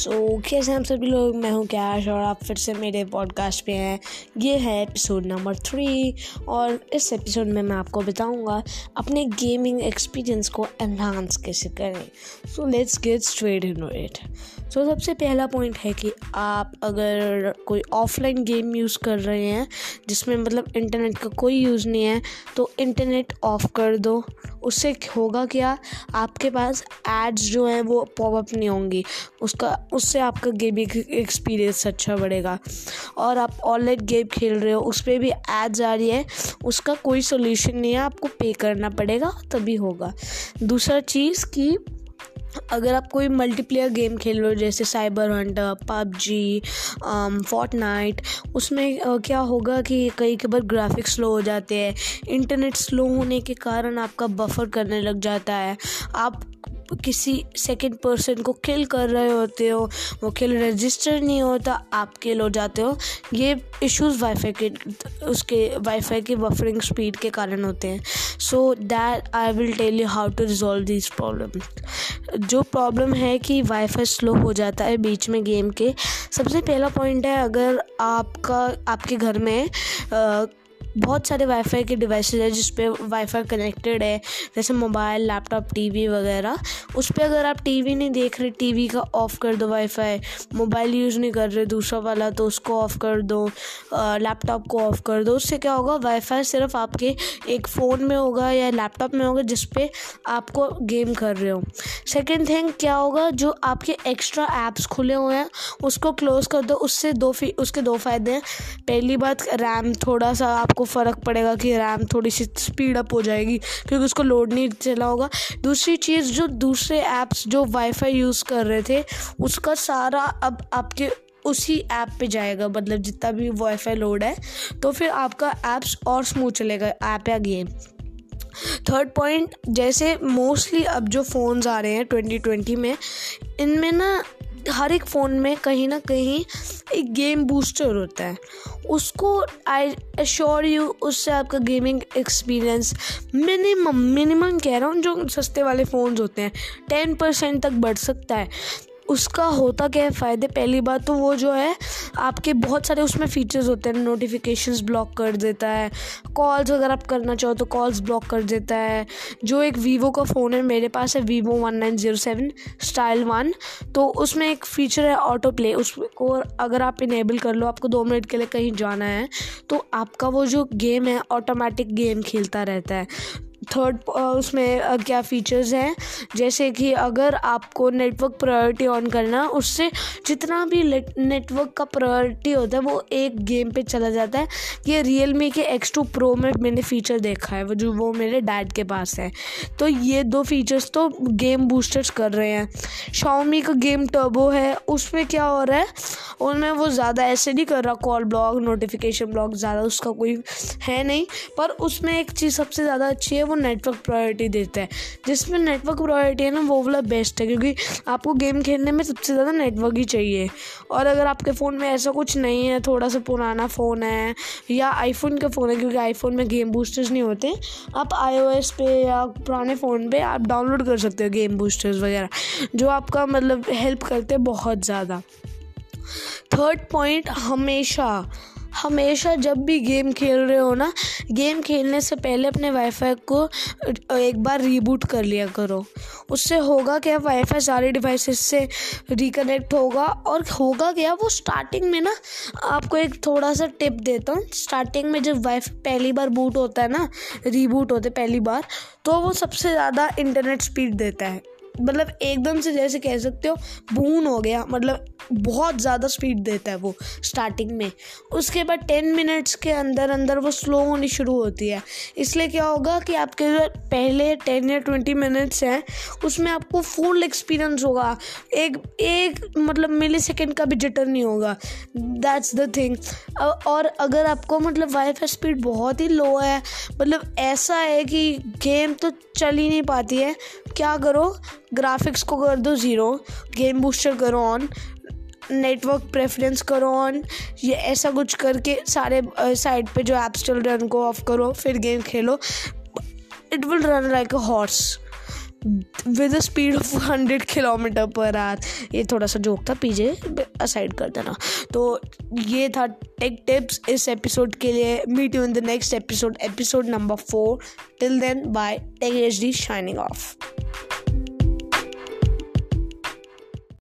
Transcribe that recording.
सो so, कैसे हम सभी लोग मैं हूँ कैश और आप फिर से मेरे पॉडकास्ट पे हैं। ये है एपिसोड नंबर थ्री और इस एपिसोड में मैं आपको बताऊँगा अपने गेमिंग एक्सपीरियंस को एनहांस कैसे करें। So let's get straight in it so so, सबसे पहला पॉइंट है कि आप अगर कोई ऑफलाइन गेम यूज़ कर रहे हैं जिसमें मतलब इंटरनेट का कोई यूज़ नहीं है तो इंटरनेट ऑफ़ कर दो। उससे होगा क्या? आपके पास एड्स जो हैं वो पॉपअप नहीं होंगी। उसका उससे आपका गेमिंग एक्सपीरियंस अच्छा बढ़ेगा। और आप ऑनलाइन गेम खेल रहे हो उस पर भी एड्स आ रही है उसका कोई सोल्यूशन नहीं है। आपको पे करना पड़ेगा तभी होगा। दूसरा चीज़ कि अगर आप कोई मल्टीप्लेयर गेम खेल रहे हो जैसे साइबर हंटर पबजी फोर्टनाइट उसमें uh, क्या होगा कि कई कई बार ग्राफिक्स स्लो हो जाते हैं। इंटरनेट स्लो होने के कारण आपका बफर करने लग जाता है। आप किसी सेकंड पर्सन को किल कर रहे होते हो, वो किल रजिस्टर नहीं होता, आप किल हो जाते हो। ये इश्यूज़ वाईफाई के, उसके वाईफाई के बफरिंग स्पीड के कारण होते हैं। So that I will tell you how to resolve this problem जो प्रॉब्लम है कि वाईफाई स्लो हो जाता है बीच में गेम के, सबसे पहला पॉइंट है अगर आपका, आपके घर में बहुत सारे वाईफाई के डिवाइसेज है जिस पे वाईफाई कनेक्टेड है, जैसे मोबाइल लैपटॉप टीवी वगैरह। उस पर अगर आप टीवी नहीं देख रहे टीवी का ऑफ़ कर दो वाईफाई मोबाइल यूज़ नहीं कर रहे, दूसरा वाला तो उसको ऑफ़ कर दो। लैपटॉप को ऑफ़ कर दो। उससे क्या होगा वाईफाई सिर्फ़ आपके एक फ़ोन में होगा या लैपटॉप में होगा जिस पे आपको गेम कर रहे हो। सेकेंड थिंग क्या होगा, जो आपके एक्स्ट्रा ऐप्स खुले हुए हैं, उसको क्लोज़ कर दो। उससे दो उसके दो फ़ायदे हैं। पहली बात रैम थोड़ा सा आपको आपको फ़र्क पड़ेगा कि रैम थोड़ी सी स्पीड अप हो जाएगी, क्योंकि उसको लोड नहीं चला होगा। दूसरी चीज़, जो दूसरे ऐप्स जो वाईफाई यूज़ कर रहे थे, उसका सारा अब आपके उसी ऐप पे जाएगा मतलब जितना भी वाईफाई लोड है तो फिर आपका ऐप्स और स्मूथ चलेगा ऐप या गेम थर्ड पॉइंट जैसे मोस्टली अब जो फ़ोन्स आ रहे हैं ट्वेंटी ट्वेंटी में, इनमें ना हर एक फ़ोन में कहीं ना कहीं एक गेम बूस्टर होता है। उसको आई एश्योर यू उससे आपका गेमिंग एक्सपीरियंस मिनिमम मिनिमम कह रहा हूँ, जो सस्ते वाले फ़ोन्स होते हैं टेन परसेंट तक बढ़ सकता है। उसका होता क्या है फ़ायदे? पहली बात तो वो जो है, आपके बहुत सारे उसमें फ़ीचर्स होते हैं नोटिफिकेशंस ब्लॉक कर देता है कॉल्स अगर आप करना चाहो तो कॉल्स ब्लॉक कर देता है। जो एक वीवो का फ़ोन है, मेरे पास है Vivo one nine zero seven style one तो उसमें एक फ़ीचर है ऑटो प्ले उसको अगर आप इनेबल कर लो, आपको दो मिनट के लिए कहीं जाना है तो आपका वो जो गेम है ऑटोमेटिक गेम खेलता रहता है। थर्ड उसमें क्या फ़ीचर्स हैं? जैसे कि अगर आपको नेटवर्क प्रायोरिटी ऑन करना उससे जितना भी नेटवर्क का प्रायोरिटी होता है, वो एक गेम पे चला जाता है ये रियल मी के एक्स टू प्रो में मैंने फ़ीचर देखा है, वो जो, वो मेरे डैड के पास है। तो ये दो फीचर्स तो गेम बूस्टर्स कर रहे हैं। शाओमी का गेम टर्बो है, उसमें क्या हो रहा है? उनमें वो ज़्यादा ऐसे नहीं कर रहा कॉल ब्लॉग नोटिफिकेशन ब्लॉग ज़्यादा उसका कोई है नहीं, पर उसमें एक चीज़ सबसे ज़्यादा अच्छी है वो नेटवर्क प्रायोरिटी देता है। जिसमें नेटवर्क प्रायोरिटी है ना, वो वाला बेस्ट है, क्योंकि आपको गेम खेलने में सबसे ज़्यादा नेटवर्क ही चाहिए। और अगर आपके फ़ोन में ऐसा कुछ नहीं है थोड़ा सा पुराना फ़ोन है, या आईफोन का फ़ोन है, क्योंकि आईफोन में गेम बूस्टर्स नहीं होते, आप आईओएस पे या पुराने फ़ोन पे आप डाउनलोड कर सकते हो गेम बूस्टर्स वगैरह, जो आपका मतलब हेल्प करते हैं बहुत ज़्यादा। थर्ड पॉइंट हमेशा हमेशा जब भी गेम खेल रहे हो ना, गेम खेलने से पहले अपने वाईफाई को एक बार रीबूट कर लिया करो। उससे होगा क्या वाईफाई सारे डिवाइसेस से रिकनेक्ट होगा और होगा क्या, वो स्टार्टिंग में ना, आपको एक थोड़ा सा टिप देता हूँ। स्टार्टिंग में जब वाईफाई पहली बार बूट होता है ना रीबूट होते पहली बार तो वो सबसे ज़्यादा इंटरनेट स्पीड देता है। मतलब एकदम से जैसे कह सकते हो बून हो गया। मतलब बहुत ज़्यादा स्पीड देता है वो स्टार्टिंग में। उसके बाद टेन मिनट्स के अंदर अंदर वो स्लो होनी शुरू होती है। इसलिए क्या होगा कि आपके जो पहले टेन या ट्वेंटी मिनट्स हैं, उसमें आपको फुल एक्सपीरियंस होगा। एक एक मतलब मिली सेकेंड का भी जिटर नहीं होगा। दैट्स द थिंग और अगर आपको मतलब वाईफाई स्पीड बहुत ही लो है मतलब ऐसा है कि गेम तो चल ही नहीं पाती है। क्या करो? ग्राफिक्स को कर दो ज़ीरो गेम बूस्टर करो ऑन नेटवर्क प्रेफरेंस करो ऑन ये ऐसा कुछ करके सारे साइड पे जो ऐप्स चल रहे हैं उनको ऑफ़ करो, फिर game Khelo. It will run like a horse with a speed of hundred kilometre per hour ये थोड़ा सा जोक था पीछे असाइड कर देना। तो ये था टेक टिप्स इस एपिसोड के लिए। Meet you in the next episode episode number four till then bye Tech H D signing off